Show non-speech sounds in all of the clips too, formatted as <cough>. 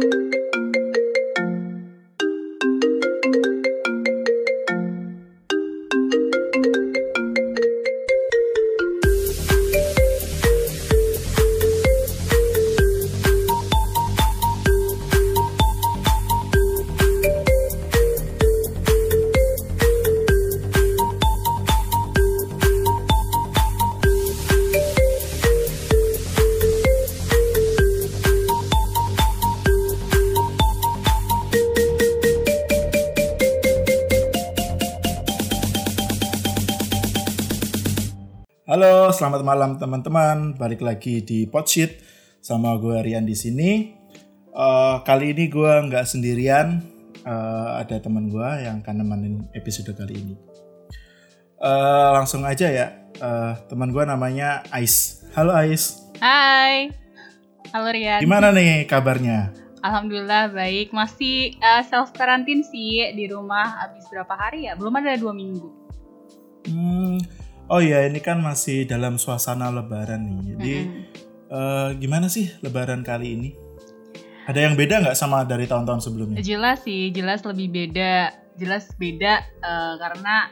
Halo, selamat malam teman-teman. Balik lagi di Podsheet sama gue Rian di sini. Eh, kali ini gue nggak sendirian, Eh, ada teman gue yang akan nemenin episode kali ini. Eh, langsung aja ya, Eh, teman gue namanya Ais. Halo Ais, Hai. Halo Rian. gimana nih kabarnya? Alhamdulillah baik. Masih self karantin sih di rumah. Habis berapa hari ya? Belum ada dua minggu. Hmm, oh ya ini kan masih dalam suasana Lebaran nih. Jadi Mm-mm. eh, gimana sih Lebaran kali ini? Ada yang beda nggak sama dari tahun-tahun sebelumnya? Jelas sih, jelas lebih beda. Jelas beda eh, karena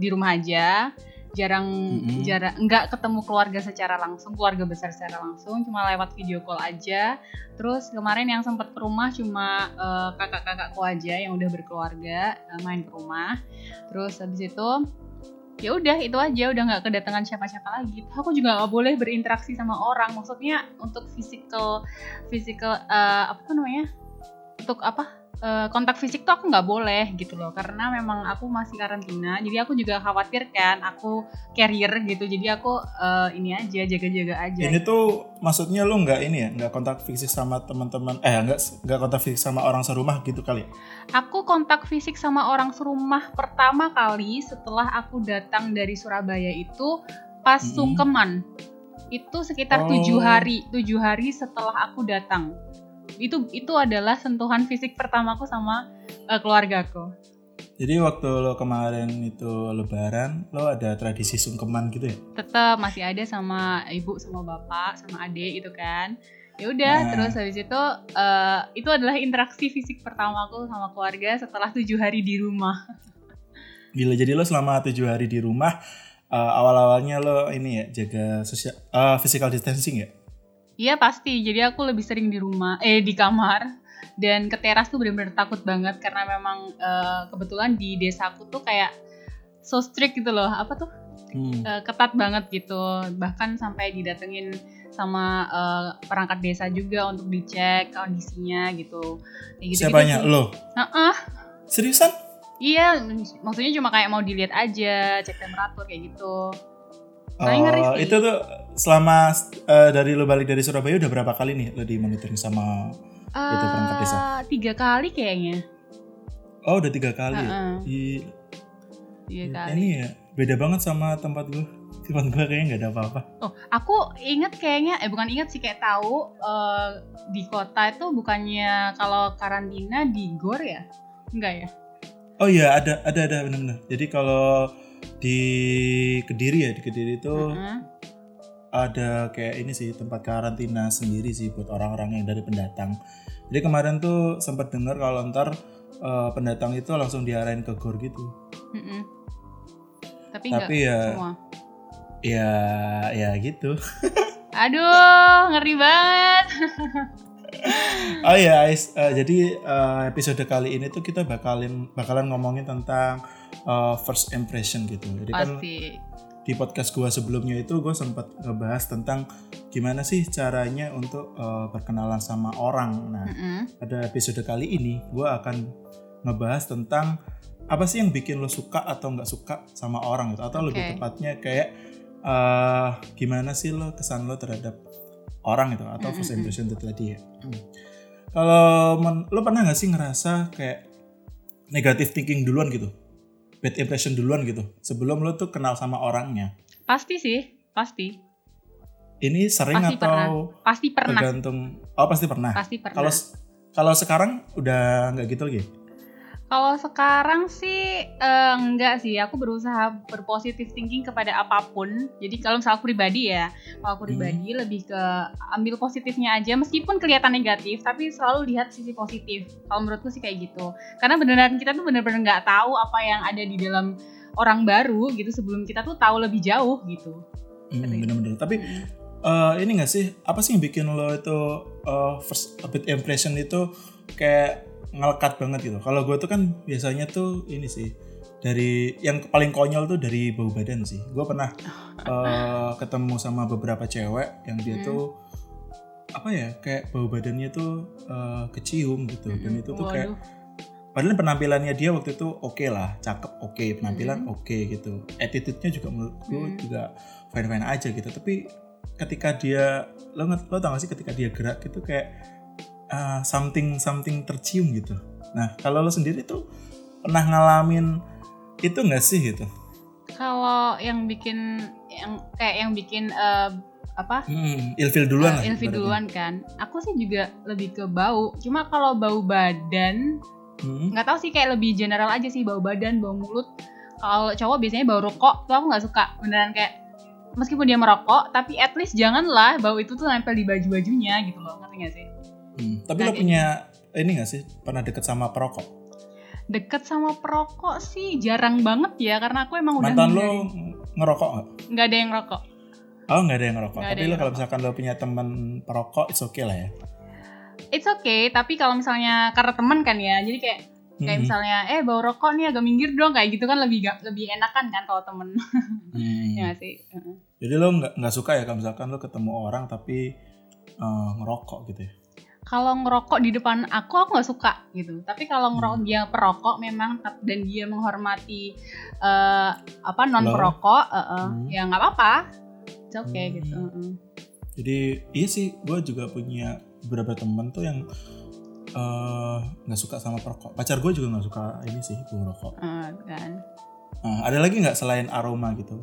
di rumah aja. Jarang, Mm-mm. jarang nggak ketemu keluarga secara langsung, keluarga besar secara langsung, cuma lewat video call aja. Terus kemarin yang sempat ke rumah cuma eh, kakak-kakakku aja yang udah berkeluarga eh, main ke rumah. Terus habis itu ya udah itu aja udah nggak kedatangan siapa-siapa lagi. Aku juga nggak boleh berinteraksi sama orang. Maksudnya untuk physical physical eh, apa tuh namanya? Untuk apa eh, kontak fisik tuh aku nggak boleh gitu loh karena memang aku masih karantina jadi aku juga khawatir kan aku carrier gitu jadi aku eh, ini aja jaga-jaga aja Ini tuh maksudnya lu nggak ini ya, nggak kontak fisik sama teman-teman, eh nggak nggak kontak fisik sama orang serumah gitu kali? ya? Aku kontak fisik sama orang serumah pertama kali setelah aku datang dari Surabaya itu pas Mm-mm. sungkeman. Itu sekitar Oh. tujuh hari, tujuh hari setelah aku datang. Itu itu adalah sentuhan fisik pertamaku sama eh, keluargaku. Jadi waktu lo kemarin itu Lebaran, lo ada tradisi sungkeman gitu ya? Tetap masih ada sama ibu sama bapak sama adik itu kan. Ya udah, Nah. terus habis itu eh, itu adalah interaksi fisik pertamaku sama keluarga setelah tujuh hari di rumah. Gila, jadi lo selama tujuh hari di rumah, eh, awal-awalnya lo ini ya jaga sosial, eh, physical distancing ya? Iya pasti. Jadi aku lebih sering di rumah, eh di kamar dan ke teras tuh bener-bener takut banget karena memang eh, kebetulan di desaku tuh kayak so strict gitu loh. Apa tuh? Hmm. Eh, ketat banget gitu. Bahkan sampai didatengin sama eh, perangkat desa juga untuk dicek kondisinya gitu. Kayak gitu Siapanya? Lo? Heeh. Seriusan? Iya, maksudnya cuma kayak mau dilihat aja, cek temperatur kayak gitu. Ngeri Oh, sih. itu tuh selama eh, dari lo balik dari Surabaya udah berapa kali nih lo di monitoring sama Itu perangkat desa. Eh, tiga kali kayaknya. Oh udah tiga kali ya? Heeh. Ih, Tiga kali. Ini ya beda banget sama tempat gue. Tempat gue kayaknya nggak ada apa-apa. Oh, aku inget kayaknya, eh bukan inget sih kayak tahu eh, di kota itu bukannya kalau karantina di gor ya? Enggak ya? Oh iya ada ada ada benar-benar. Jadi kalau di Kediri ya di Kediri itu Heeh. ada kayak ini sih tempat karantina sendiri sih buat orang-orang yang dari pendatang. Jadi kemarin tuh sempat dengar kalau ntar eh, pendatang itu langsung diarahin ke gor gitu. Tapi enggak Tapi ya semua. ya ya gitu. <laughs> Aduh, ngeri banget. <laughs> Oh iya, Ais. Eh, jadi eh, episode kali ini tuh kita bakalin bakalan ngomongin tentang eh, first impression gitu. Jadi kan Pasti. di podcast gua sebelumnya itu gue sempat ngebahas tentang gimana sih caranya untuk eh, berkenalan sama orang. Nah, Mm-mm. pada episode kali ini gue akan ngebahas tentang apa sih yang bikin lo suka atau nggak suka sama orang gitu atau lebih Oke. tepatnya kayak eh gimana sih lo kesan lo terhadap orang itu atau first Mm-mm. impression itu tadi ya. Hmm. Kalau lo pernah nggak sih ngerasa kayak negative thinking duluan gitu, bad impression duluan gitu sebelum lo tuh kenal sama orangnya. Pasti sih, pasti. Ini sering Pasti atau Pasti pernah. tergantung? Oh pasti pernah. Pasti pernah. Kalau kalau sekarang udah nggak gitu lagi. Kalau sekarang sih eh, enggak sih, aku berusaha berpositif thinking kepada apa pun. Jadi kalau misal aku pribadi ya, kalau aku Hmm. pribadi lebih ke ambil positifnya aja, meskipun kelihatan negatif, tapi selalu lihat sisi positif. Kalau menurutku sih kayak gitu. Karena beneran kita tuh bener-bener nggak tahu apa yang ada di dalam orang baru gitu sebelum kita tuh tahu lebih jauh gitu. Hmm, bener-bener. Tapi eh, ini gak sih apa sih yang bikin lo itu eh, first bit impression itu kayak ngelekat banget gitu. Kalau gue tuh kan biasanya tuh ini sih dari yang paling konyol tuh dari bau badan sih. Gue pernah eh, ketemu sama beberapa cewek yang dia Hmm. tuh apa ya kayak bau badannya tuh eh, kecium gitu. Dan itu tuh kayak padahal penampilannya dia waktu itu oke lah cakep oke penampilan Hmm. oke gitu. Attitude-nya juga menurut gue Hmm. juga fine fine aja gitu. Tapi ketika dia lo nget- lo tau gak sih ketika dia gerak gitu kayak uh, something something tercium gitu nah kalau lo sendiri tuh pernah ngalamin itu nggak sih gitu Kalau yang bikin yang kayak yang bikin eh, apa? hmm, ilfil duluan Eh, lah Ilfi ibaratnya. duluan kan. Aku sih juga lebih ke bau. Cuma kalau bau badan Hmm. nggak tahu sih kayak lebih general aja sih bau badan, bau mulut. Kalau cowok biasanya bau rokok, tuh aku nggak suka. Beneran kayak meskipun dia merokok, tapi at least janganlah bau itu tuh nempel di baju-bajunya gitu loh. Ngerti gak sih? Hmm, tapi Nah, lo kayak punya ini gak sih pernah deket sama perokok Deket sama perokok sih jarang banget ya karena aku emang udah mantan lo ngerokok nggak nggak ada yang rokok. Oh nggak ada yang ngerokok. Ada Tapi yang lo kalau ngerokok. misalkan lo punya teman perokok, it's okay lah ya. It's okay, tapi kalau misalnya karena teman kan ya, jadi kayak kayak Hmm. misalnya eh bau rokok nih agak minggir dong kayak gitu kan lebih ga- lebih enakan kan kalau temen <laughs> Hmm. ya sih. Jadi lo nggak nggak suka ya kalau misalkan lo ketemu orang tapi eh, ngerokok gitu ya. Kalau ngerokok di depan aku aku nggak suka gitu tapi kalau ngerokok Hmm. dia perokok memang dan dia menghormati eh, apa non perokok eh, eh, Hmm. ya nggak apa-apa it's okay Hmm. gitu heeh. Jadi iya sih, gue juga punya beberapa temen tuh yang eh, nggak suka sama perokok. Pacar gue juga nggak suka ini sih bau rokok. Eh, kan Nah, ada lagi nggak selain aroma gitu?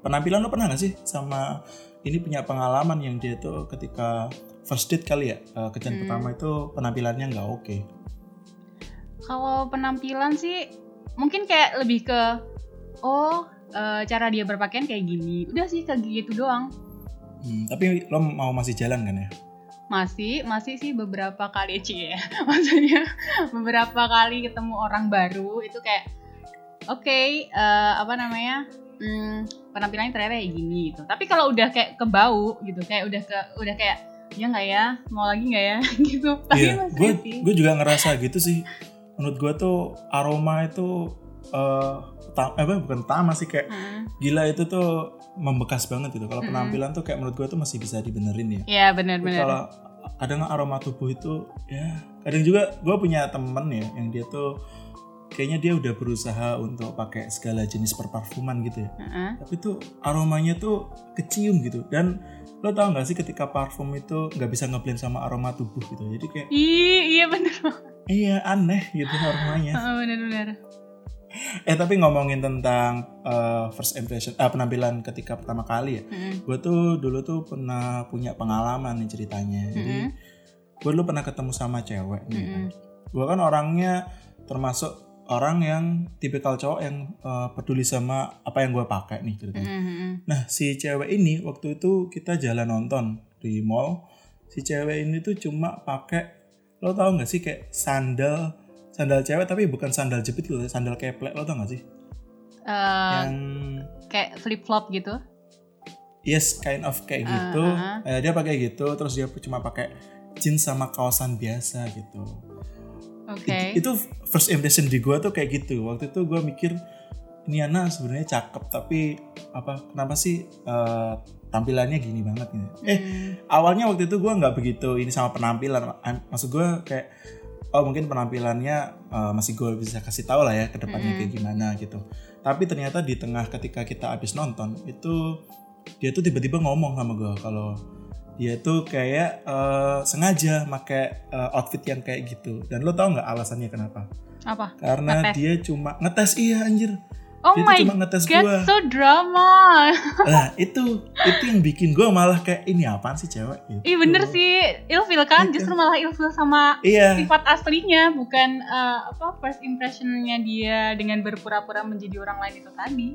Penampilan lo pernah nggak sih sama ini punya pengalaman yang dia tuh ketika first date kali ya, eh, kencan Hmm. pertama itu penampilannya nggak oke. kalau penampilan sih mungkin kayak lebih ke oh eh, cara dia berpakaian kayak gini udah sih kayak gitu doang Hmm, tapi lo mau masih jalan kan ya? masih masih sih beberapa kali sih <laughs> ya maksudnya beberapa kali ketemu orang baru itu kayak oke eh, apa namanya hmm, penampilannya ternyata kayak gini gitu tapi kalau udah kayak ke bau gitu kayak udah ke udah kayak ya nggak ya mau lagi nggak ya <laughs> gitu tapi Iya, masih gue gue juga ngerasa gitu sih. Menurut gue tuh aroma itu eh ta- eh, apa bukan utama sih kayak Heeh. gila itu tuh membekas banget gitu. Kalau Mm-mm. penampilan tuh kayak menurut gue tuh masih bisa dibenerin ya. ya Tapi benar-benar Kalau kadang aroma tubuh itu ya kadang juga gue punya temen ya yang dia tuh kayaknya dia udah berusaha untuk pakai segala jenis perparfuman gitu ya. Heeh. Tapi tuh aromanya tuh kecium gitu dan lo tau gak sih ketika parfum itu nggak bisa ngeblend sama aroma tubuh gitu jadi kayak Ih, iya bener Iya aneh gitu aromanya. Heeh, bener-bener Eh tapi ngomongin tentang eh, first impression, eh, penampilan ketika pertama kali ya. Heeh. Gue tuh dulu tuh pernah punya pengalaman nih ceritanya. Jadi Heeh. gue dulu pernah ketemu sama cewek nih. Heeh. Gue kan orangnya termasuk orang yang tipikal cowok yang eh, peduli sama apa yang gue pakai nih ceritanya. Heeh. Nah si cewek ini waktu itu kita jalan nonton di mall. Si cewek ini tuh cuma pakai lo tau gak sih kayak sandal sandal cewek tapi bukan sandal jepit gitu sandal keplek lo tau gak sih Eh, yang kayak flip flop gitu yes kind of kayak Ah, gitu ah, Eh, dia pakai gitu terus dia cuma pakai jeans sama kaosan biasa gitu oke It- itu first impression di gue tuh kayak gitu waktu itu gue mikir ini anak sebenarnya cakep tapi apa kenapa sih eh, tampilannya gini banget gitu. eh Hmm. awalnya waktu itu gue nggak begitu ini sama penampilan Am- maksud gue kayak oh mungkin penampilannya uh, masih gue bisa kasih tahu lah ya ke depannya Mm-mm. kayak gimana gitu tapi ternyata di tengah ketika kita habis nonton itu dia tuh tiba-tiba ngomong sama gue kalau dia tuh kayak uh, sengaja pakai uh, outfit yang kayak gitu dan lo tau nggak alasannya kenapa apa karena Ngetes. dia cuma ngetes iya anjir Oh dia my cuma ngetes god, gue so drama. <laughs> nah itu itu yang bikin gue malah kayak ini apaan sih cewek gitu. Ih bener sih, ilfil kan? Iya. Justru malah ilfil sama iya sifat aslinya, bukan eh, apa first impressionnya dia dengan berpura-pura menjadi orang lain itu tadi.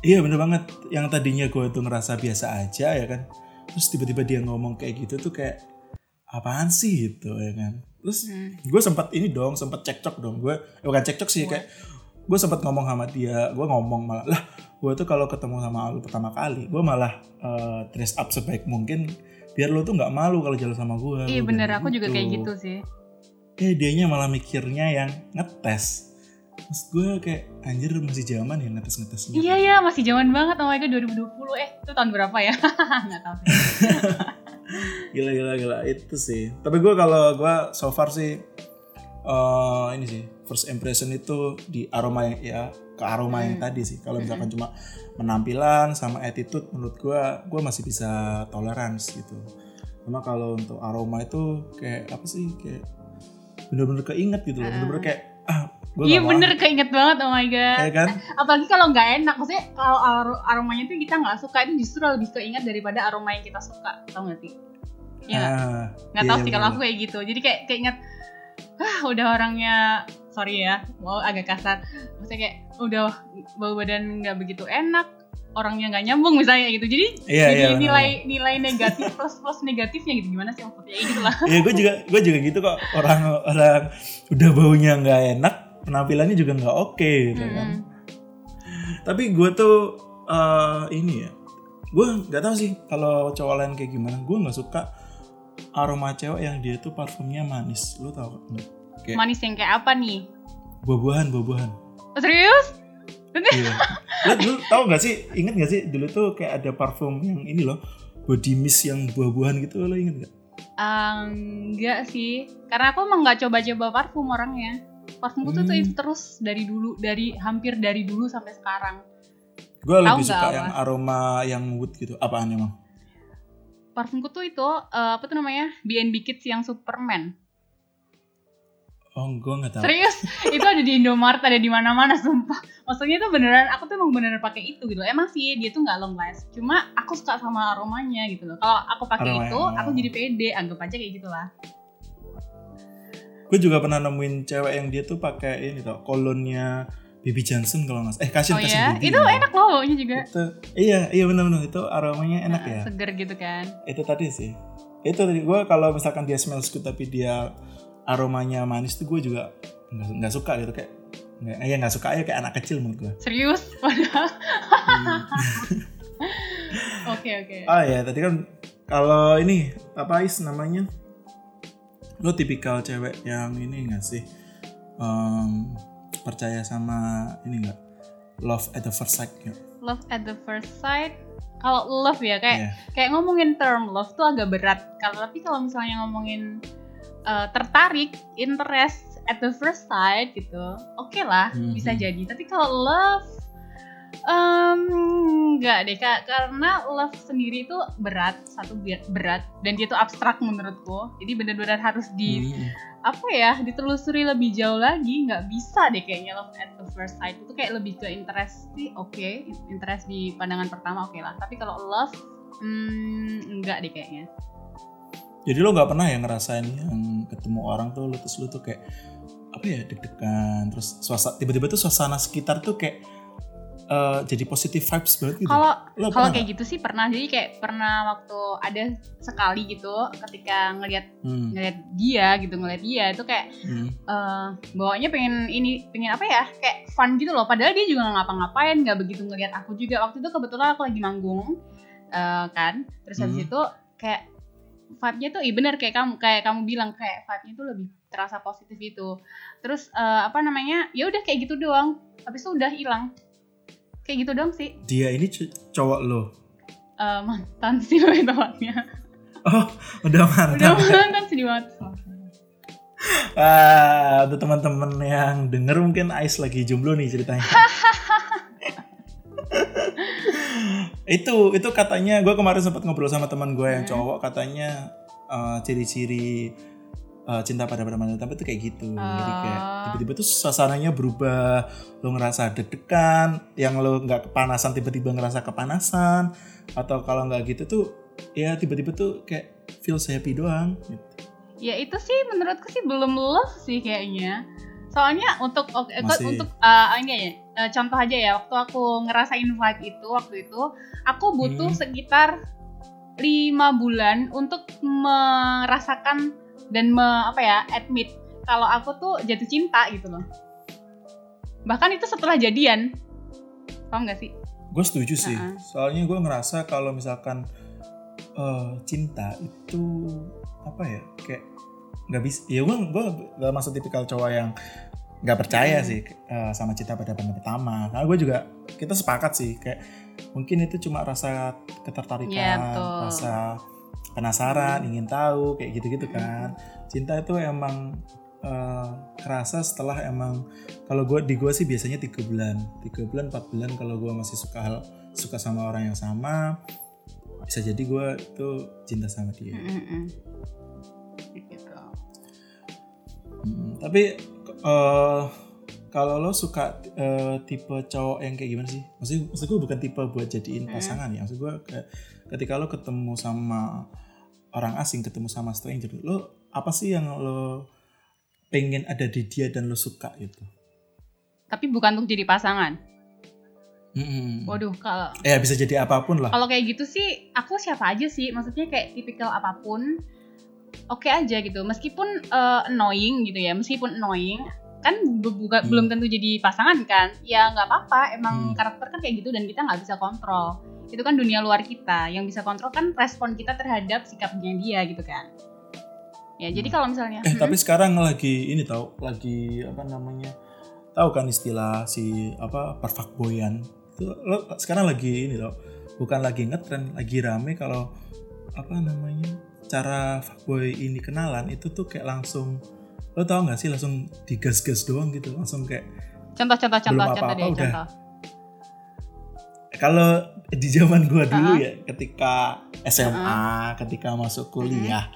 iya bener banget yang tadinya gue tuh ngerasa biasa aja ya kan terus tiba-tiba dia ngomong kayak gitu tuh kayak apaan sih? gitu ya kan. Terus Hmm. gue sempat ini dong sempat cekcok dong. Gue eh, bukan cekcok sih kayak gue sempat ngomong sama dia gue ngomong malah lah gue tuh kalau ketemu sama lu pertama kali gue malah eh, dress up sebaik mungkin biar lu tuh nggak malu kalau jalan sama gue Iya bener, aku juga kayak gitu. sih. eh dianya malah mikirnya yang ngetes terus gue kayak anjir masih zaman ya ngetes ngetesnya Iya ya, masih zaman banget. Oh my god, 2020. Eh, itu tahun berapa ya? <laughs> Nggak tahu. <laughs> gila gila gila itu sih tapi gue kalau gue so far sih eh ini sih first impression itu di aroma yang ya ke aroma yang Hmm. tadi sih kalau misalkan cuma penampilan sama attitude menurut gue gue masih bisa tolerance gitu cuma kalau untuk aroma itu kayak apa sih kayak bener-bener keinget gitu loh Ah. bener-bener kayak ah Iya bener, keinget banget. Oh my god. ya kan Apalagi kalau nggak enak. Maksudnya kalau aro- aromanya tuh kita nggak suka itu justru lebih keinget daripada aroma yang kita suka. Tau nggak sih? Iya nggak? ah, nggak iya, tahu sih kalau aku kayak gitu jadi kayak keinget ah udah orangnya sorry ya mau agak kasar maksudnya kayak udah bau badan nggak begitu enak orangnya nggak nyambung misalnya gitu jadi Iya, jadi bener. nilai nilai negatif <laughs> plus plus negatifnya gitu gimana sih maksudnya ya gitu lah Iya gue juga gue juga gitu kok orang orang udah baunya nggak enak penampilannya juga nggak oke gitu kan. Mm. Tapi gue tuh eh, ini ya gue nggak tahu sih kalau cowok lain kayak gimana. Gue nggak suka aroma cewek yang dia tuh parfumnya manis. Lu tau nggak? Kayak manis yang kayak apa nih buah-buahan buah-buahan. serius Iya. Lu, lu tau nggak sih? Ingat nggak sih dulu tuh kayak ada parfum yang ini loh body mist yang buah-buahan gitu lo inget nggak? Ah, enggak sih karena aku emang nggak coba-coba parfum orangnya parfumku tuh, tuh Hmm. itu terus dari dulu dari hampir dari dulu sampai sekarang Gue lebih suka apa? yang aroma yang wood gitu. Apaan emang? parfumku tuh itu eh, apa tuh namanya B&B Kids yang Superman Oh, gue nggak tahu. Serius, itu ada di Indomaret, ada di mana-mana, sumpah. Maksudnya itu beneran, aku tuh emang beneran pakai itu gitu. Emang sih dia tuh nggak long last, cuma aku suka sama aromanya gitu loh. Kalau aku pakai itu, aku jadi pede, anggap aja kayak gitu lah. Gue juga pernah nemuin cewek yang dia tuh pakai ini tau, kolonnya Baby Johnson kalau nggak salah. Eh kasih Oh kasih ya, Baby itu namanya. enak loh baunya juga. Itu, iya iya benar-benar itu aromanya enak ya. Seger gitu kan. Itu tadi sih. Itu tadi gue kalau misalkan dia smells good tapi dia aromanya manis tuh gue juga nggak nggak suka gitu kayak nggak ya nggak suka aja kayak anak kecil menurut gue. Serius, padahal. <laughs> Oke oke. Ah ya tadi kan kalau ini apa is namanya? Lo tipikal cewek yang ini gak sih Em, percaya sama ini nggak love at the first sight nggak? Love at the first sight. Kalau love ya kayak Iya. kayak ngomongin term love tuh agak berat. Kalau tapi kalau misalnya ngomongin uh, tertarik, interest at the first sight gitu, oke lah Mhm. bisa jadi. Tapi kalau love, em, nggak deh kak, karena love sendiri itu berat, satu berat dan dia tuh abstrak menurutku. Jadi benar-benar harus di Hmm. apa ya ditelusuri lebih jauh lagi nggak bisa deh kayaknya love at the first sight itu kayak lebih ke interest sih oke interest di pandangan pertama oke lah tapi kalau love hmm, enggak deh kayaknya Jadi lo nggak pernah ya ngerasain yang ketemu orang tuh lo terus lo tuh kayak apa ya deg-degan terus suasana tiba-tiba tuh suasana sekitar tuh kayak eh, jadi positive vibes banget gitu. kalau kalau kayak gitu sih pernah jadi kayak pernah waktu ada sekali gitu ketika ngelihat? Hmm, ngelihat dia gitu ngelihat dia itu kayak hmm. eh bawaannya pengen ini pengen apa ya kayak fun gitu loh padahal dia juga nggak ngapa-ngapain nggak begitu ngelihat aku juga waktu itu kebetulan aku lagi manggung eh, kan terus habis Hmm. itu kayak vibe-nya tuh iya bener kayak kamu kayak kamu bilang kayak vibe-nya tuh lebih terasa positif itu terus eh, apa namanya ya udah kayak gitu doang habis itu udah hilang kayak gitu doang sih Dia ini cowok lo. Eh, mantan sih <laughs> lebih tepatnya Oh, udah mantap. udah mantan sih banget Ah, untuk teman-teman yang denger mungkin Ais lagi jomblo nih ceritanya. <laughs> itu itu katanya gue kemarin sempat ngobrol sama teman gue yang Hmm. cowok katanya eh, ciri-ciri uh, cinta pada pertama tapi itu kayak gitu jadi kayak Oh. tiba-tiba tuh suasananya berubah lo ngerasa deg-degan yang lo nggak kepanasan tiba-tiba ngerasa kepanasan atau kalau nggak gitu tuh ya tiba-tiba tuh kayak feel happy doang gitu. Ya itu sih menurutku sih belum love sih kayaknya. Soalnya untuk Masih. untuk uh, ini ya uh, contoh aja ya waktu aku ngerasain vibe itu waktu itu aku butuh Hmm. sekitar lima bulan untuk merasakan dan me, apa ya admit kalau aku tuh jatuh cinta gitu loh. Bahkan itu setelah jadian. Paham gak sih? gue setuju sih Uh-uh. soalnya gue ngerasa kalau misalkan eh, cinta itu apa ya kayak nggak bisa ya gue gue gak masuk tipikal cowok yang nggak percaya Hmm. sih eh, sama cinta pada pandang pertama karena gue juga kita sepakat sih kayak mungkin itu cuma rasa ketertarikan betul. rasa penasaran ingin tahu kayak gitu-gitu Hmm. kan cinta itu emang eh, kerasa setelah emang kalau gue di gue sih biasanya tiga bulan tiga bulan empat bulan kalau gue masih suka hal suka sama orang yang sama bisa jadi gue itu cinta sama dia. Gitu. Mm, tapi eh kalau lo suka eh, tipe cowok yang kayak gimana sih maksud maksud gue bukan tipe buat jadiin Mm. pasangan ya maksud gue kayak ketika lo ketemu sama orang asing ketemu sama stranger lo apa sih yang lo pengen ada di dia dan lo suka gitu Tapi bukan untuk jadi pasangan. Mm-mm. Waduh, kalau ya bisa jadi apa pun lah kalau kayak gitu sih aku siapa aja sih maksudnya kayak tipikal apa pun oke aja gitu. Meskipun eh, annoying gitu ya meskipun annoying kan bu- buka- Hmm. belum tentu jadi pasangan kan? Ya nggak apa-apa emang Hmm. karakter kan kayak gitu dan kita nggak bisa kontrol. Itu kan dunia luar kita. Yang bisa kontrol kan respon kita terhadap sikapnya dia gitu kan. Ya jadi Hmm. kalau misalnya Eh Hmm, tapi sekarang lagi ini tau lagi apa namanya tahu kan istilah si apa perfakboyan itu lo sekarang lagi ini tau bukan lagi ngetren lagi rame kalau apa namanya cara fuckboy ini kenalan itu tuh kayak langsung lo tau nggak sih langsung digas-gas doang gitu langsung kayak contoh-contoh contoh belum contoh apa-apa deh udah. contoh. Kalau di zaman gua dulu Uh-uh. ya ketika SMA ketika masuk kuliah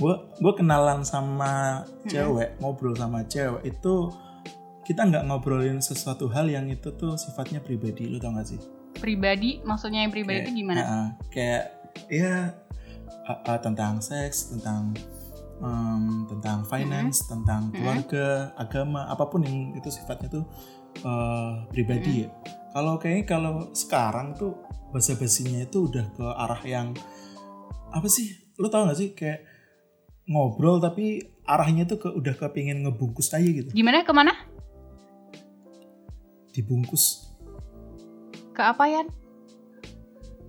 gua gua kenalan sama cewek ngobrol sama cewek itu kita nggak ngobrolin sesuatu hal yang itu tuh sifatnya pribadi lo tau gak sih? Pribadi? Maksudnya yang pribadi Kayak, itu gimana? uh-uh, kayak ya uh, uh, tentang seks tentang um, tentang finance tentang Mm-mm. keluarga agama apa pun yang itu sifatnya tuh uh, pribadi ya. Kalau kayaknya kalau sekarang tuh bahasa basinya itu udah ke arah yang apa sih lo tau gak sih kayak ngobrol tapi arahnya tuh ke udah ke pengen ngebungkus aja gitu. Gimana ke mana? Dibungkus. Ke apa ya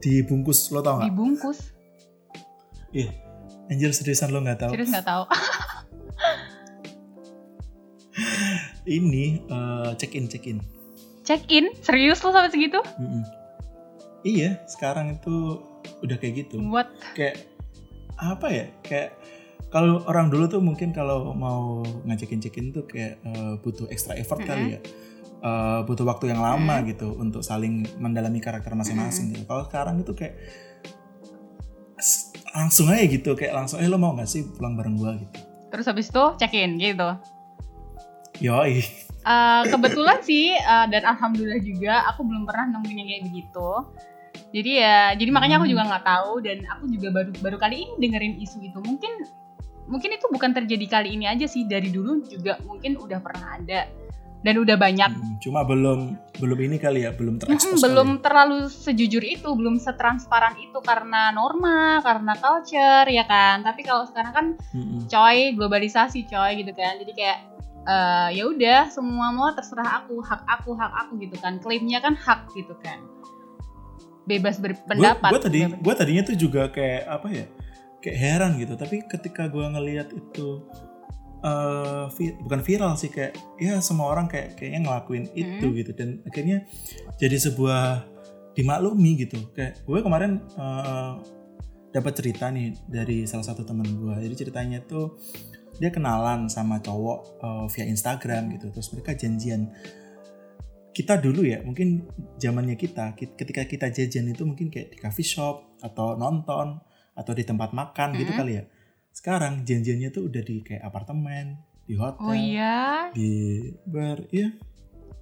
dibungkus lo tau nggak dibungkus iya. Anjir seriusan lo nggak tahu? Serius nggak tahu. <laughs> Ini eh, check in check in check in serius lo sampai segitu? Mm-mm. iya sekarang itu udah kayak gitu. Buat kayak apa ya? Kayak kalau orang dulu tuh mungkin kalau mau ngajakin check in tuh kayak eh, butuh extra effort kali ya. Eh, butuh waktu yang lama gitu untuk saling mendalami karakter masing-masing gitu. kalau sekarang itu kayak langsung aja gitu kayak langsung eh lo mau gak sih pulang bareng gua? gitu. Terus habis itu check in gitu. Yoi. Eh, kebetulan sih eh, dan alhamdulillah juga aku belum pernah nemuin yang kayak begitu. Jadi ya jadi makanya aku juga nggak tahu dan aku juga baru baru kali ini dengerin isu itu. Mungkin mungkin itu bukan terjadi kali ini aja sih. Dari dulu juga mungkin udah pernah ada dan udah banyak Hmm, cuma belum belum ini kali ya belum terekspos kali belum ya. terlalu sejujur itu, belum setransparan itu karena norma, karena culture ya kan. Tapi kalau sekarang kan Mm-mm. coy globalisasi coy gitu kan. Jadi kayak eh, ya udah semua mau terserah aku, hak aku, hak aku gitu kan. Klaimnya kan hak gitu kan. Bebas berpendapat. gue tadi gue tadinya tuh juga kayak apa ya kayak heran gitu tapi ketika gue ngelihat itu eh, vi- bukan viral sih kayak ya semua orang kayak kayaknya ngelakuin itu Hmm. gitu. Dan akhirnya jadi sebuah dimaklumi gitu. Kayak gue kemarin eh, dapat cerita nih dari salah satu temen gue. Jadi ceritanya tuh dia kenalan sama cowok eh, via Instagram gitu. Terus mereka janjian. Kita dulu ya mungkin zamannya kita ki- ketika kita jajan itu mungkin kayak di coffee shop atau nonton atau di tempat makan gitu Mhm. kali ya sekarang janjiannya tuh udah di kayak apartemen di hotel Oh iya. di bar iya.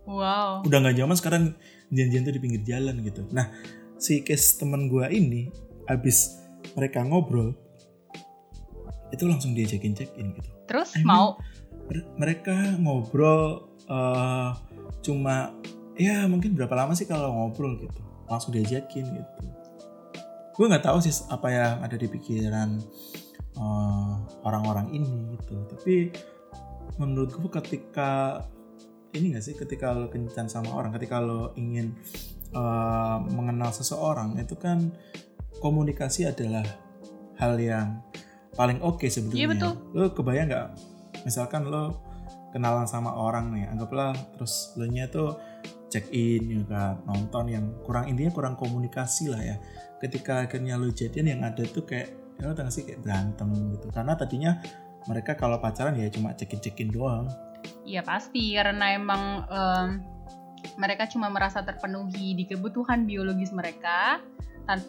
Wow. udah nggak zaman sekarang janjian tuh di pinggir jalan gitu. Nah si case temen gua ini habis mereka ngobrol itu langsung diajakin check in gitu. Terus Emang mau? Mer- mereka ngobrol eh, cuma ya mungkin berapa lama sih kalau ngobrol gitu. Langsung diajakin gitu. Gue nggak tahu sih apa yang ada di pikiran eh, orang-orang ini gitu. Tapi menurut gue ketika ini gak sih? Ketika lo kencan sama orang ketika lo ingin eh, mengenal seseorang itu kan komunikasi adalah hal yang paling oke sebetulnya. Iya, betul. lo kebayang nggak? Misalkan lo kenalan sama orang nih anggaplah terus lo nya tuh check in ya kan? Nonton yang kurang intinya kurang komunikasi lah ya. Ketika akhirnya lo jadian yang ada tuh kayak ya lo tau gak sih kayak berantem gitu karena tadinya mereka kalau pacaran ya cuma check in check in doang Iya pasti karena emang em, mereka cuma merasa terpenuhi di kebutuhan biologis mereka,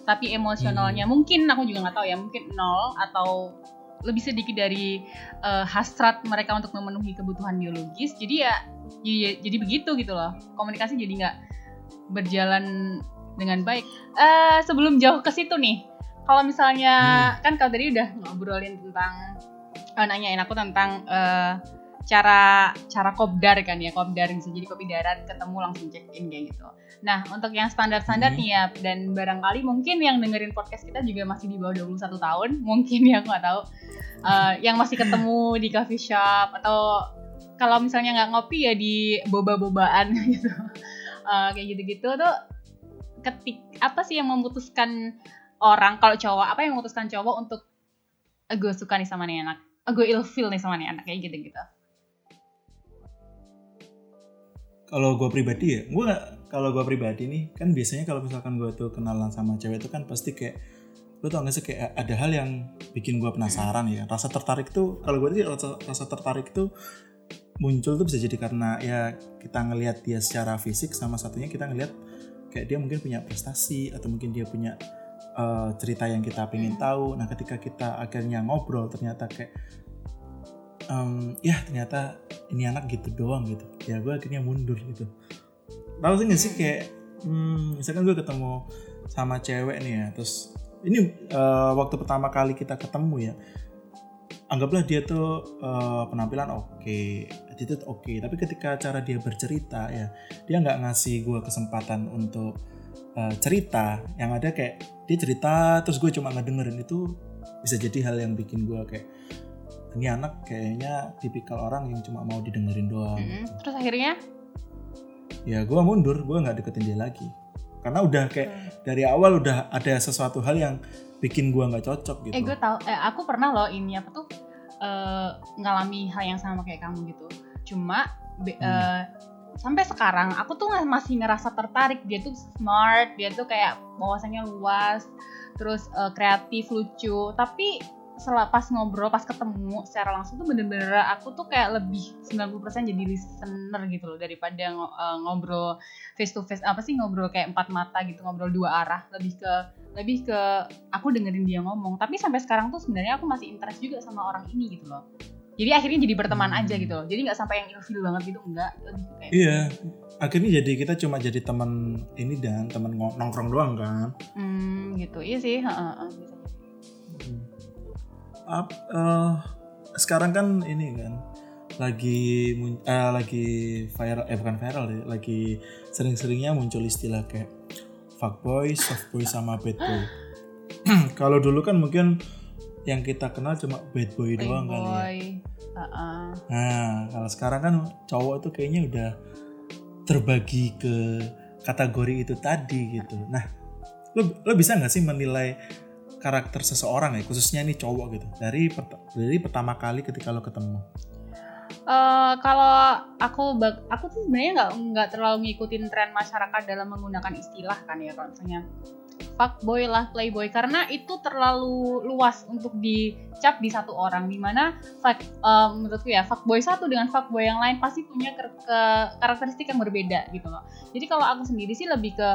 tapi emosionalnya mungkin aku juga nggak tahu ya mungkin nol atau lebih sedikit dari eh, hasrat mereka untuk memenuhi kebutuhan biologis. Jadi ya, ya- jadi begitu gitu loh. Komunikasi jadi nggak berjalan dengan baik. Eh sebelum jauh ke situ nih, kalau misalnya kan kalau tadi udah ngobrolin tentang eh, nanyain aku tentang eh, cara cara kopdar kan ya kopdar bisa jadi kopi darat ketemu langsung check in kayak gitu. Nah untuk yang standar-standar Hmm. nih ya dan barangkali mungkin yang dengerin podcast kita juga masih di bawah 21 tahun <laughs> mungkin ya aku nggak tahu Eh, yang masih ketemu di coffee shop atau kalau misalnya nggak ngopi ya di boba-bobaan <laughs> gitu Eh, kayak gitu-gitu tuh ketik apa sih yang memutuskan orang kalau cowok apa yang memutuskan cowok untuk "Eh, gue suka nih sama nih anak "Eh, gue ilfeel nih sama nih anak kayak gitu-gitu. Kalau gue pribadi ya gue kalau gue pribadi nih kan biasanya kalau misalkan gue tuh kenalan sama cewek itu kan pasti kayak lu tau gak sih kayak ada hal yang bikin gue penasaran ya. Rasa tertarik tuh kalau gue sih rasa, rasa tertarik tuh muncul tuh bisa jadi karena ya kita ngelihat dia secara fisik sama satunya kita ngelihat kayak dia mungkin punya prestasi atau mungkin dia punya eh, cerita yang kita pengen tahu. Nah ketika kita akhirnya ngobrol ternyata kayak em, ya ternyata ini anak gitu doang gitu. Ya gue akhirnya mundur gitu. Tahu sih gak sih kayak hmm, misalkan gue ketemu sama cewek nih ya terus ini eh, waktu pertama kali kita ketemu ya anggaplah dia tuh eh, penampilan oke attitude oke tapi ketika cara dia bercerita ya dia nggak ngasih gue kesempatan untuk eh, cerita yang ada kayak dia cerita terus gue cuma ngedengerin itu bisa jadi hal yang bikin gue kayak ini anak kayaknya tipikal orang yang cuma mau didengerin doang Mm-mm. gitu. terus akhirnya ya gue mundur gue nggak deketin dia lagi karena udah kayak dari awal udah ada sesuatu hal yang bikin gue nggak cocok gitu eh gue tau eh aku pernah loh ini apa tuh eh, ngalami hal yang sama kayak kamu gitu cuma be- Hmm. eh, sampai sekarang aku tuh masih ngerasa tertarik. Dia tuh smart dia tuh kayak wawasannya luas terus eh, kreatif lucu. Tapi setelah pas ngobrol pas ketemu secara langsung tuh bener-bener aku tuh kayak lebih 90% jadi listener gitu loh daripada ngo- eh, ngobrol face to face apa sih ngobrol kayak empat mata gitu ngobrol dua arah. Lebih ke lebih ke aku dengerin dia ngomong. Tapi sampai sekarang tuh sebenarnya aku masih interest juga sama orang ini gitu loh jadi akhirnya jadi berteman Hmm. aja gitu loh jadi nggak sampai yang ilfil banget gitu enggak ke kayak iya akhirnya jadi kita cuma jadi teman ini dan teman nongkrong doang kan hmm gitu iya sih heeh, heeh, bisa jadi. Hmm. Ap- eh, sekarang kan ini kan lagi eh, lagi viral eh bukan viral deh lagi sering-seringnya muncul istilah kayak fuckboy, softboy sama bad boy. <clears throat> Kalau dulu kan mungkin yang kita kenal cuma bad boy doang kali ya. heeh. Nah, kalau sekarang kan cowok tuh kayaknya udah terbagi ke kategori itu tadi gitu. Nah, lo lo bisa nggak sih menilai karakter seseorang ya, khususnya nih cowok gitu, dari dari pertama kali ketika lo ketemu? Eh, kalau aku aku tuh sebenarnya nggak nggak terlalu ngikutin tren masyarakat dalam menggunakan istilah kan ya kalau misalnya fuckboy lah playboy. Karena itu terlalu luas untuk dicap di satu orang. Di mana fuck, eh, menurutku ya fuckboy satu dengan fuckboy yang lain pasti punya ker- ke- karakteristik yang berbeda gitu loh. Jadi kalau aku sendiri sih lebih ke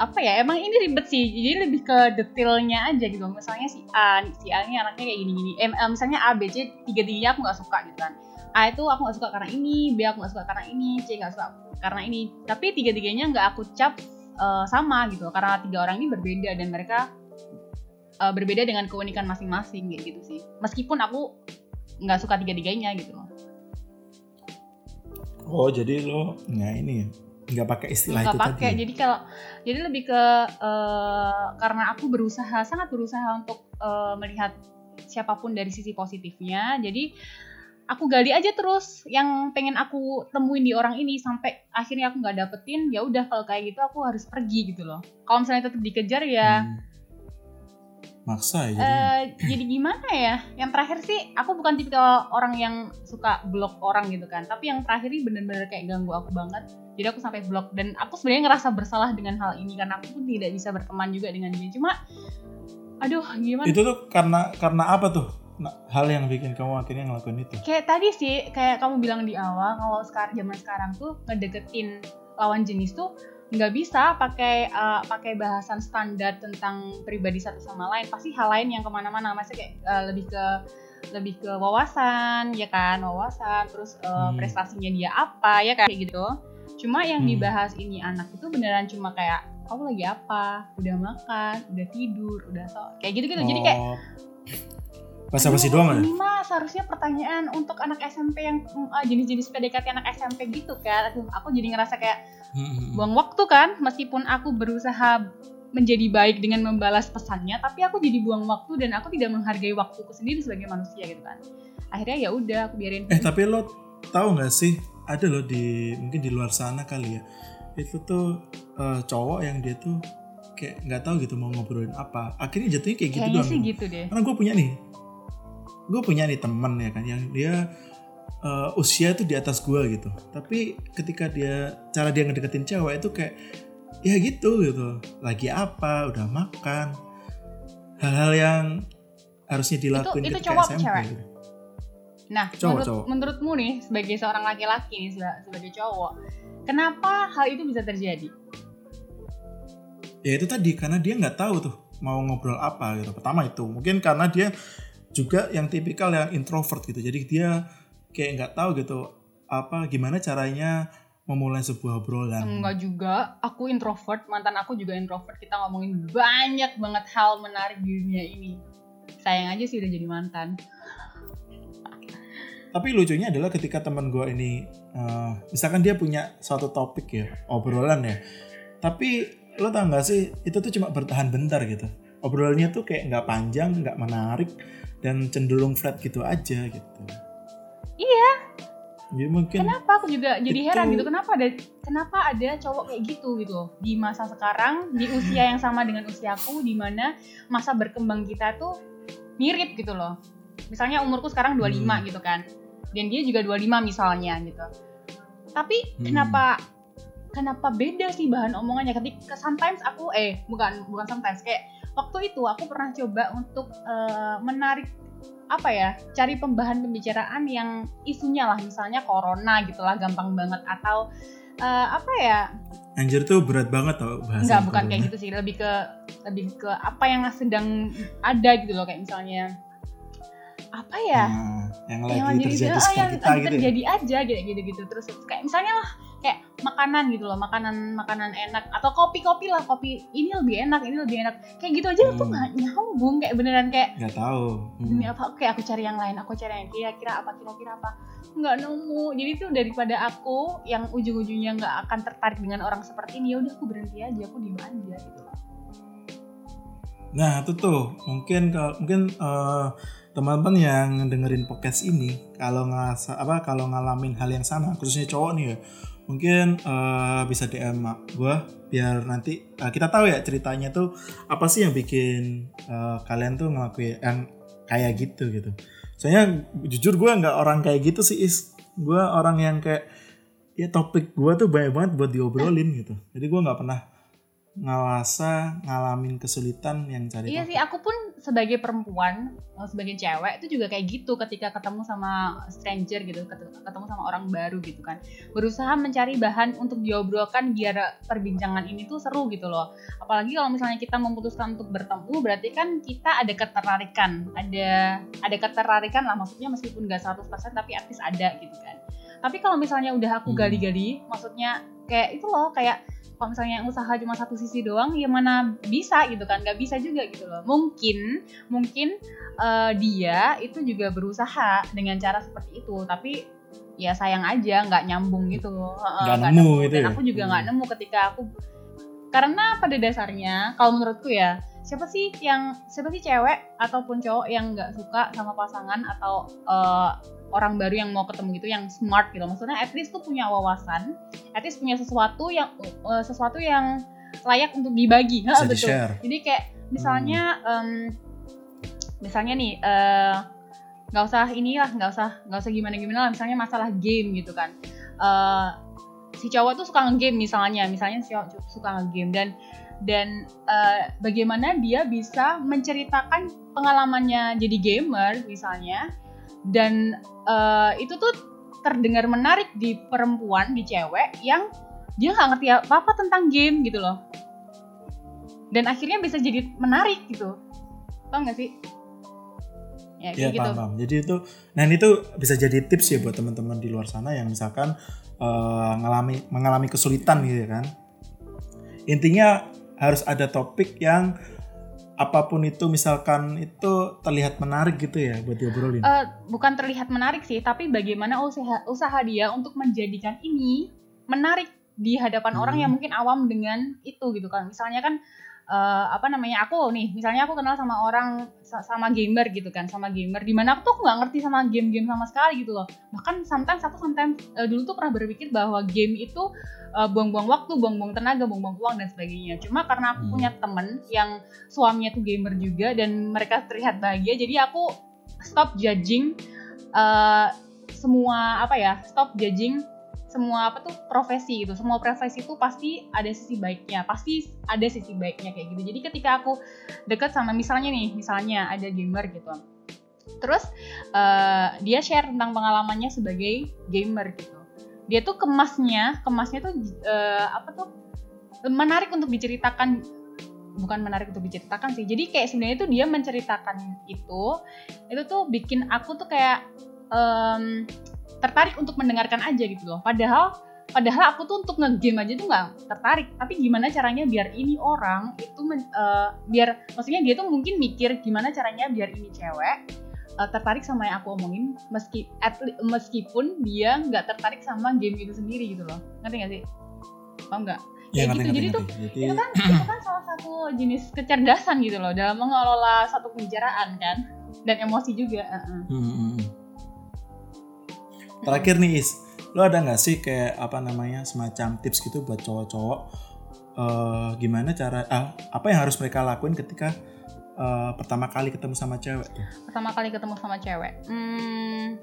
apa ya emang ini ribet sih. Jadi lebih ke detailnya aja gitu. Misalnya si A si A ini anaknya kayak gini gini eh, misalnya A B C tiga tiga aku nggak suka gitu kan. A itu aku nggak suka karena ini B aku nggak suka karena ini C nggak suka karena ini. Tapi tiga tiganya nggak aku cap uh, sama gitu karena tiga orang ini berbeda dan mereka uh, berbeda dengan keunikan masing-masing kayak gitu sih. Meskipun aku nggak suka tiga tiganya gitu oh jadi lo nggak ini ya? Nggak pakai istilah nggak itu pakai. ya? jadi kalau jadi lebih ke uh, karena aku berusaha sangat berusaha untuk uh, melihat siapa pun dari sisi positifnya jadi aku gali aja terus yang pengen aku temuin di orang ini sampai akhirnya aku nggak dapetin ya udah kalau kayak gitu aku harus pergi gitu loh. Kalau misalnya tetap dikejar ya hmm. maksa ya jadi. Uh, jadi gimana ya? Yang terakhir sih aku bukan tipikal orang yang suka blok orang gitu kan. Tapi yang terakhir ini bener-bener kayak ganggu aku banget. Jadi aku sampai blok. Dan aku sebenarnya ngerasa bersalah dengan hal ini karena aku pun tidak bisa berteman juga dengan dia. Cuma aduh gimana? Itu tuh karena karena apa tuh hal yang bikin kamu akhirnya ngelakuin itu kayak tadi sih kayak kamu bilang di awal kalau sekarang zaman sekarang tuh ngedeketin lawan jenis tuh nggak bisa pakai uh, pakai bahasan standar tentang pribadi satu sama lain pasti hal lain yang ke mana-mana masih kayak uh, lebih ke lebih ke wawasan ya kan wawasan terus uh, hmm. prestasinya dia apa ya kayak gitu cuma yang hmm. dibahas ini anak itu beneran cuma kayak kamu lagi apa udah makan udah tidur udah so kayak gitu gitu oh. jadi kayak oh. Bahasa basi doang ya? Ini mah seharusnya pertanyaan untuk anak SMP yang uh, jenis-jenis PDKT anak SMP gitu kan. Aduh, aku jadi ngerasa kayak hmm, buang waktu kan. Meskipun aku berusaha menjadi baik dengan membalas pesannya, tapi aku jadi buang waktu dan aku tidak menghargai waktuku sendiri sebagai manusia gitu kan. Akhirnya ya udah aku biarin. Eh tapi lo tahu nggak sih ada lo di mungkin di luar sana kali ya itu tuh uh, cowok yang dia tuh kayak nggak tahu gitu mau ngobrolin apa akhirnya jatuhnya kayak gitu Kayaknya sih gitu deh karena gue punya nih gue punya nih temen ya kan yang dia uh, usia tuh di atas gue gitu tapi ketika dia cara dia ngedeketin cewek itu kayak ya gitu gitu lagi apa udah makan hal-hal yang harusnya dilakuin itu, itu cowok SMP cewek? Gitu. Nah, cowok, menurut, cowok. menurutmu nih sebagai seorang laki-laki nih sebagai cowok, kenapa hal itu bisa terjadi? Ya itu tadi karena dia nggak tahu tuh mau ngobrol apa gitu. Pertama itu mungkin karena dia juga yang tipikal yang introvert gitu. Jadi dia kayak nggak tahu gitu apa gimana caranya memulai sebuah obrolan. Enggak juga. Aku introvert mantan aku juga introvert. Kita ngomongin banyak banget hal menarik di dunia ini. Sayang aja sih udah jadi mantan. Tapi lucunya adalah ketika teman gue ini uh, misalkan dia punya suatu topik ya obrolan ya. Tapi lo tau gak sih itu tuh cuma bertahan bentar gitu obrolannya tuh kayak nggak panjang nggak menarik dan cenderung flat gitu aja gitu. Iya. Jadi mungkin kenapa? Aku juga jadi itu... heran gitu. Kenapa ada kenapa ada cowok kayak gitu gitu di masa sekarang di usia yang sama dengan usiaku di mana masa berkembang kita tuh mirip gitu loh. Misalnya umurku sekarang 25 hmm. gitu kan. Dan dia juga 25 misalnya gitu. Tapi hmm. kenapa kenapa beda sih bahan omongannya? Ketika sometimes aku eh bukan bukan sometimes kayak waktu itu aku pernah coba untuk uh, menarik apa ya cari pembahasan pembicaraan yang isunya lah misalnya corona gitulah gampang banget atau uh, apa ya? Anjir tuh berat banget tau bahasa Enggak, bukan kayak gitu sih lebih ke lebih ke apa yang sedang ada gitu loh kayak misalnya apa ya? Hmm, yang lagi yang terjadi oh, yang kita gitu terjadi ya? aja gitu gitu gitu terus kayak misalnya lah kayak makanan gitu loh makanan makanan enak. Atau kopi kopi lah kopi ini lebih enak ini lebih enak. Kayak gitu aja hmm. tuh nggak nyambung kayak beneran kayak nggak tahu. Hmm. demi apa oke aku cari yang lain aku cari yang kira-kira apa kira-kira apa. Nggak nemu. Jadi tuh daripada aku yang ujung-ujungnya nggak akan tertarik dengan orang seperti ini ya udah aku berhenti aja aku diem aja gitu. Nah itu tuh. Mungkin kalau mungkin uh, teman-teman yang dengerin podcast ini kalau nggak apa kalau ngalamin hal yang sama khususnya cowok nih ya mungkin uh, bisa DM gue biar nanti uh, kita tahu ya ceritanya tuh apa sih yang bikin uh, kalian tuh ngelakuin yang kayak gitu gitu. Soalnya jujur gue nggak orang kayak gitu sih is. Gue orang yang kayak ya topik gue tuh banyak banget buat diobrolin gitu. Jadi gue nggak pernah ngerasa ngalamin kesulitan yang cari Iya sih, aku pun sebagai perempuan, eh, sebagai cewek itu juga kayak gitu ketika ketemu sama stranger gitu, ket- ketemu sama orang baru gitu kan. Berusaha mencari bahan untuk diobrolkan biar perbincangan ini tuh seru gitu loh. Apalagi kalau misalnya kita memutuskan untuk bertemu, berarti kan kita ada ketertarikan, ada ada ketertarikan lah maksudnya meskipun gak 100% tapi least ada gitu kan. Tapi kalau misalnya udah aku Hmm. gali-gali, maksudnya kayak itu loh kayak kalau misalnya yang usaha cuma satu sisi doang ya mana bisa gitu kan nggak bisa juga gitu loh mungkin mungkin eh, dia itu juga berusaha dengan cara seperti itu tapi ya sayang aja nggak nyambung gitu Heeh, Nggak nemu itu dan ya? aku juga nggak Hmm. nemu ketika aku karena pada dasarnya kalau menurutku ya siapa sih yang siapa sih cewek ataupun cowok yang nggak suka sama pasangan atau eh, orang baru yang mau ketemu gitu yang smart gitu. Maksudnya at least tuh punya wawasan at least punya sesuatu yang eh, sesuatu yang layak untuk dibagi. <laughs> Ha, betul. di-share. jadi kayak misalnya em, misalnya nih eh, nggak usah inilah nggak usah nggak usah gimana gimana lah. Misalnya masalah game gitu kan. Eh, si cowok tuh suka ngegame misalnya misalnya si cowok suka ngegame. Dan dan eh, bagaimana dia bisa menceritakan pengalamannya jadi gamer misalnya dan eh, itu tuh terdengar menarik di perempuan di cewek yang dia nggak ngerti apa apa tentang game gitu loh dan akhirnya bisa jadi menarik gitu tau nggak sih ya kayak gitu paham, paham. Jadi itu, nah ini tuh bisa jadi tips ya buat teman-teman di luar sana yang misalkan eh, ngalami mengalami kesulitan gitu ya kan. Intinya harus ada topik yang apa pun itu misalkan itu terlihat menarik gitu ya buat diobrolin. Eh, bukan terlihat menarik sih, tapi bagaimana usaha usaha dia untuk menjadikan ini menarik di hadapan Hmm. orang yang mungkin awam dengan itu gitu kan. Misalnya kan eh, apa namanya aku nih, misalnya aku kenal sama orang sa- sama gamer gitu kan, sama gamer. Di mana aku tuh nggak ngerti sama game-game sama sekali gitu loh. Bahkan sometimes aku sometimes eh, dulu tuh pernah berpikir bahwa game itu eh, buang-buang waktu, buang-buang tenaga, buang-buang uang dan sebagainya. Cuma karena aku Hmm. punya temen yang suaminya tuh gamer juga dan mereka terlihat bahagia, jadi aku stop judging eh, semua apa ya stop judging semua apa tuh profesi gitu. Semua profesi itu pasti ada sisi baiknya pasti ada sisi baiknya kayak gitu. Jadi ketika aku deket sama misalnya nih misalnya ada gamer gitu. Terus eh, dia share tentang pengalamannya sebagai gamer gitu. Dia tuh kemasnya kemasnya tuh eh, apa tuh menarik untuk diceritakan. Bukan menarik untuk diceritakan sih. Jadi kayak sebenarnya tuh dia menceritakan itu itu tuh bikin aku tuh kayak em, tertarik untuk mendengarkan aja gitu loh. Padahal padahal aku tuh untuk ngegame aja tuh nggak tertarik. Tapi gimana caranya biar ini orang itu men- eh, biar maksudnya dia tuh mungkin mikir gimana caranya biar ini cewek eh, tertarik sama yang aku omongin meski at meskipun dia nggak tertarik sama game itu sendiri gitu loh. Ngerti nggak sih? Paham nggak? Ya, kayak gitu. Jadi tuh, Jadi, itu kan itu kan salah satu jenis kecerdasan gitu loh dalam mengelola satu pembicaraan kan. Dan emosi juga heeh. Hmm, hmm, hmm. Terakhir nih Is, lo ada nggak sih kayak apa namanya semacam tips gitu buat cowok-cowok eh, gimana cara ah, apa yang harus mereka lakuin ketika eh, pertama kali ketemu sama cewek pertama kali ketemu sama cewek. Hmm,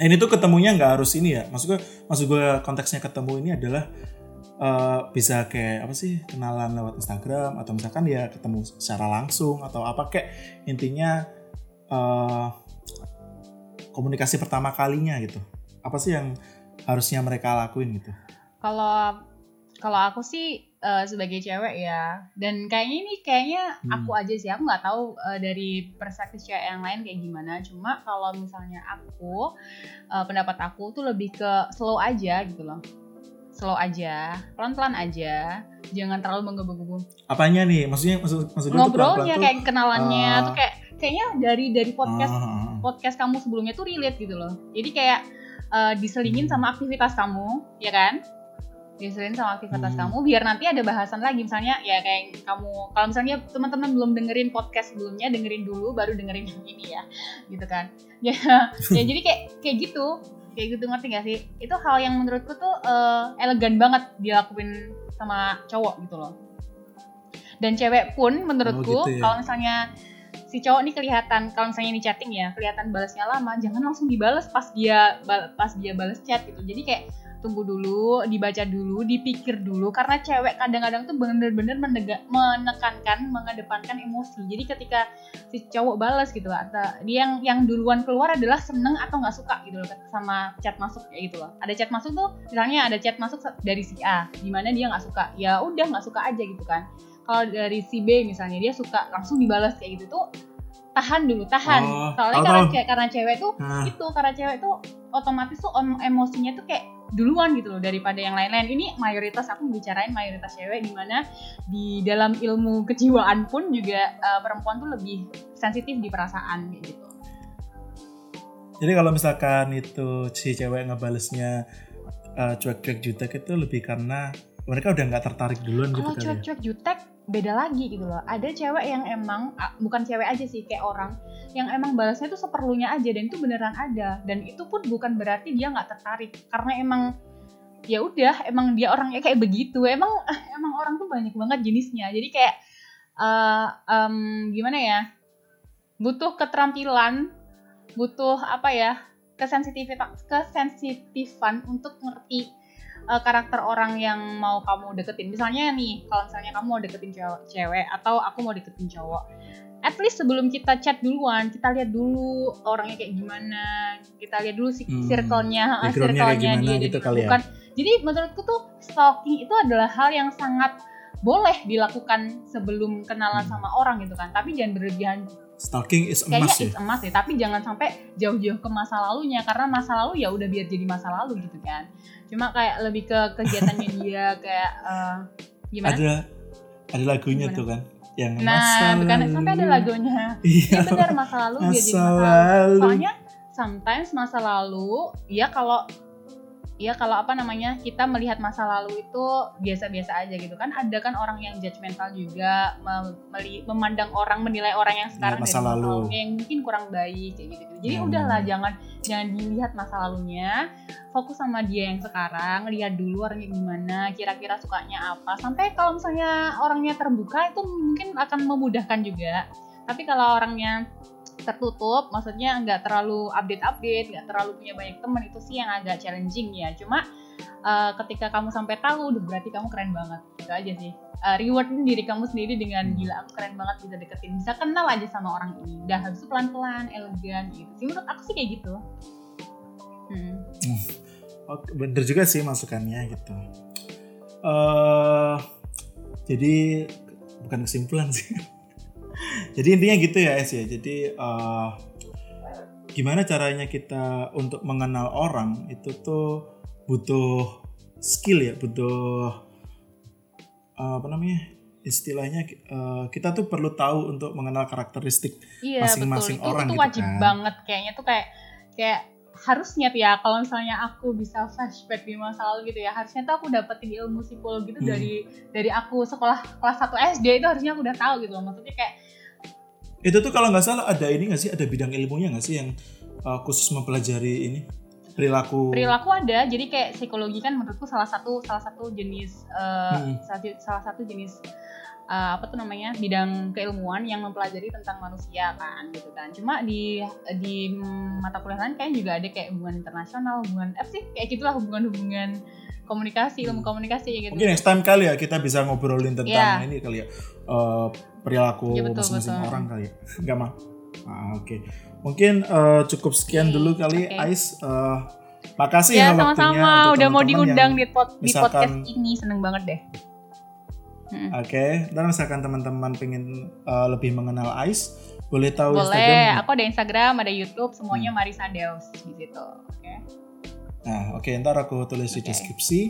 ini tuh ketemunya nggak harus ini ya, maksud gue maksud gue konteksnya ketemu ini adalah eh, bisa kayak apa sih kenalan lewat Instagram atau misalkan ya ketemu secara langsung atau apa kayak intinya eh, komunikasi pertama kalinya gitu. Apa sih yang harusnya mereka lakuin gitu? kalau kalau aku sih eh, sebagai cewek ya dan kayaknya ini kayaknya Hmm. aku aja sih aku nggak tahu eh, dari perspektif cewek yang lain kayak gimana cuma kalau misalnya aku eh, pendapat aku tuh lebih ke slow aja gitu loh slow aja pelan-pelan aja jangan terlalu menggebu-gebu Apanya nih? Maksudnya maksud maksud gue tuh ngobrolnya tuh, kayak kenalannya ah. tuh kayak kayaknya dari dari podcast ah. podcast kamu sebelumnya tuh relate gitu loh jadi kayak eh, diselingin Hmm. sama aktivitas kamu ya kan diselingin sama aktivitas Hmm. kamu biar nanti ada bahasan lagi misalnya ya kayak kamu kalau misalnya teman-teman belum dengerin podcast sebelumnya dengerin dulu baru dengerin yang <laughs> ini ya gitu kan <laughs> ya ya jadi kayak kayak gitu kayak gitu ngerti gak sih itu hal yang menurutku tuh eh, elegan banget dilakuin sama cowok gitu loh dan cewek pun menurutku gitu ya. kalau misalnya si cowok nih kelihatan kalau misalnya ini chatting ya kelihatan balasnya lama jangan langsung dibales pas dia pas dia balas chat gitu. Jadi kayak tunggu dulu dibaca dulu dipikir dulu karena cewek kadang-kadang tuh bener-bener menekankan mengedepankan emosi. Jadi ketika si cowok balas gitu atau dia yang yang duluan keluar adalah seneng atau nggak suka gitu loh sama chat masuk kayak gitu loh. Ada chat masuk tuh misalnya ada chat masuk dari si A gimana dia nggak suka? Ya udah nggak suka aja gitu kan kalau dari si B misalnya dia suka langsung dibalas kayak gitu tuh tahan dulu tahan oh, soalnya karena cewek karena cewek tuh nah. itu karena cewek tuh otomatis tuh emosinya tuh kayak duluan gitu loh daripada yang lain-lain ini mayoritas aku bicarain mayoritas cewek di mana di dalam ilmu kejiwaan pun juga uh, perempuan tuh lebih sensitif di perasaan kayak gitu jadi kalau misalkan itu si cewek ngebalesnya uh, cuek-cuek jutek itu lebih karena mereka udah nggak tertarik duluan gitu kalau ya? cuek-cuek jutek beda lagi gitu loh. Ada cewek yang emang bukan cewek aja sih kayak orang yang emang balasnya tuh seperlunya aja dan itu beneran ada. Dan itu pun bukan berarti dia nggak tertarik. Karena emang ya udah emang dia orangnya kayak begitu. Emang <laughs> emang orang tuh banyak banget jenisnya. Jadi kayak uh, um, gimana ya butuh keterampilan butuh apa ya kesensitifan kesensitifan untuk ngerti uh, karakter orang yang mau kamu deketin. Misalnya nih, kalau misalnya kamu mau deketin cewek, cewek atau aku mau deketin cowok. At least sebelum kita chat duluan, kita lihat dulu orangnya kayak gimana, kita lihat dulu si hmm, circle-nya, circle-nya dia gitu kali ya. bukan. Jadi menurutku tuh stalking itu adalah hal yang sangat boleh dilakukan sebelum kenalan hmm. sama orang gitu kan, tapi jangan berlebihan stalking is Kayaknya ya. emas ya, tapi jangan sampai jauh-jauh ke masa lalunya karena masa lalu ya udah biar jadi masa lalu gitu kan. Cuma kayak lebih ke kegiatannya <laughs> dia kayak uh, gimana? Ada ada lagunya gimana? tuh kan yang nah, masa bukan lalu. sampai ada lagunya. <laughs> Iya. Ya benar masa lalu masa biar jadi masa lalu. Soalnya sometimes masa lalu ya kalau ya kalau apa namanya kita melihat masa lalu itu biasa-biasa aja gitu kan. Ada kan orang yang judgmental juga mem memandang orang menilai orang yang sekarang masa dari lalu. yang mungkin kurang baik kayak gitu, jadi hmm. udahlah jangan jangan dilihat masa lalunya. Fokus sama dia yang sekarang lihat dulu orangnya gimana kira-kira sukanya apa. Sampai kalau misalnya orangnya terbuka itu mungkin akan memudahkan juga. Tapi kalau orangnya tertutup maksudnya nggak terlalu update-update nggak terlalu punya banyak teman itu sih yang agak challenging ya. Cuma uh, ketika kamu sampai tahu udah berarti kamu keren banget itu aja sih. Uh, rewardin diri kamu sendiri dengan gila aku keren banget bisa deketin bisa kenal aja sama orang ini. Udah habis itu pelan-pelan elegan gitu sih. Menurut aku sih kayak gitu. Hmm. <laughs> oh, bener juga sih masukannya gitu. Uh, jadi bukan kesimpulan sih <laughs> jadi intinya gitu ya Es ya. Jadi uh, gimana caranya kita untuk mengenal orang itu tuh butuh skill ya butuh uh, apa namanya istilahnya uh, kita tuh perlu tahu untuk mengenal karakteristik iya, masing-masing orang itu, itu gitu wajib kan. banget. Kayaknya tuh kayak kayak harusnya tuh ya kalau misalnya aku bisa flashback di masa lalu gitu ya harusnya tuh aku dapetin ilmu psikologi itu hmm. dari dari aku sekolah kelas 1 SD itu harusnya aku udah tahu gitu loh maksudnya kayak itu tuh kalau nggak salah ada ini nggak sih ada bidang ilmunya nggak sih yang uh, khusus mempelajari ini perilaku perilaku ada jadi kayak psikologi kan menurutku salah satu salah satu jenis uh, hmm. salah, satu jenis uh, apa tuh namanya bidang keilmuan yang mempelajari tentang manusia kan gitu kan. Cuma di di mata kuliah lain kayak juga ada kayak hubungan internasional hubungan apa sih kayak gitulah hubungan hubungan komunikasi ilmu komunikasi gitu. Mungkin next time kali ya kita bisa ngobrolin tentang yeah. ini kali ya. Uh, perilaku ya, masing-masing orang kali ya. <laughs> Nggak mah ah, oke. Okay. mungkin uh, cukup sekian okay. dulu kali okay. Ais. Uh, makasih ya, ya sama-sama. udah mau diundang di, pod di podcast ini. Seneng banget deh hmm. oke okay. dan misalkan teman-teman pengen uh, lebih mengenal Ais boleh tahu boleh Instagram? aku ada Instagram ada YouTube semuanya hmm. Marisa Deus di situ oke okay. Nah, oke, okay, ntar aku tulis okay. di deskripsi.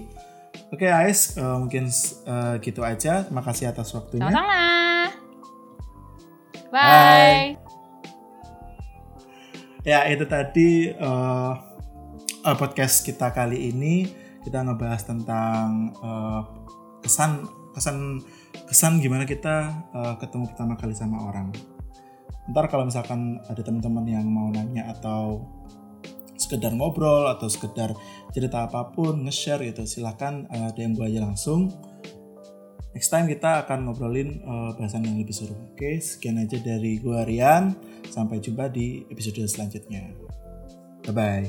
Oke, okay, Ais, uh, mungkin uh, gitu aja. Makasih atas waktunya. Sama-sama. Bye. Bye. Ya, itu tadi uh, uh, podcast kita kali ini. Kita ngebahas tentang uh, kesan kesan kesan gimana kita uh, ketemu pertama kali sama orang. Ntar kalau misalkan ada teman-teman yang mau nanya atau sekedar ngobrol atau sekedar cerita apa pun nge-share gitu silahkan uh, DM gue aja langsung next time kita akan ngobrolin uh, bahasan yang lebih seru. Oke, sekian aja dari gua Rian. Sampai jumpa di episode selanjutnya. Bye bye.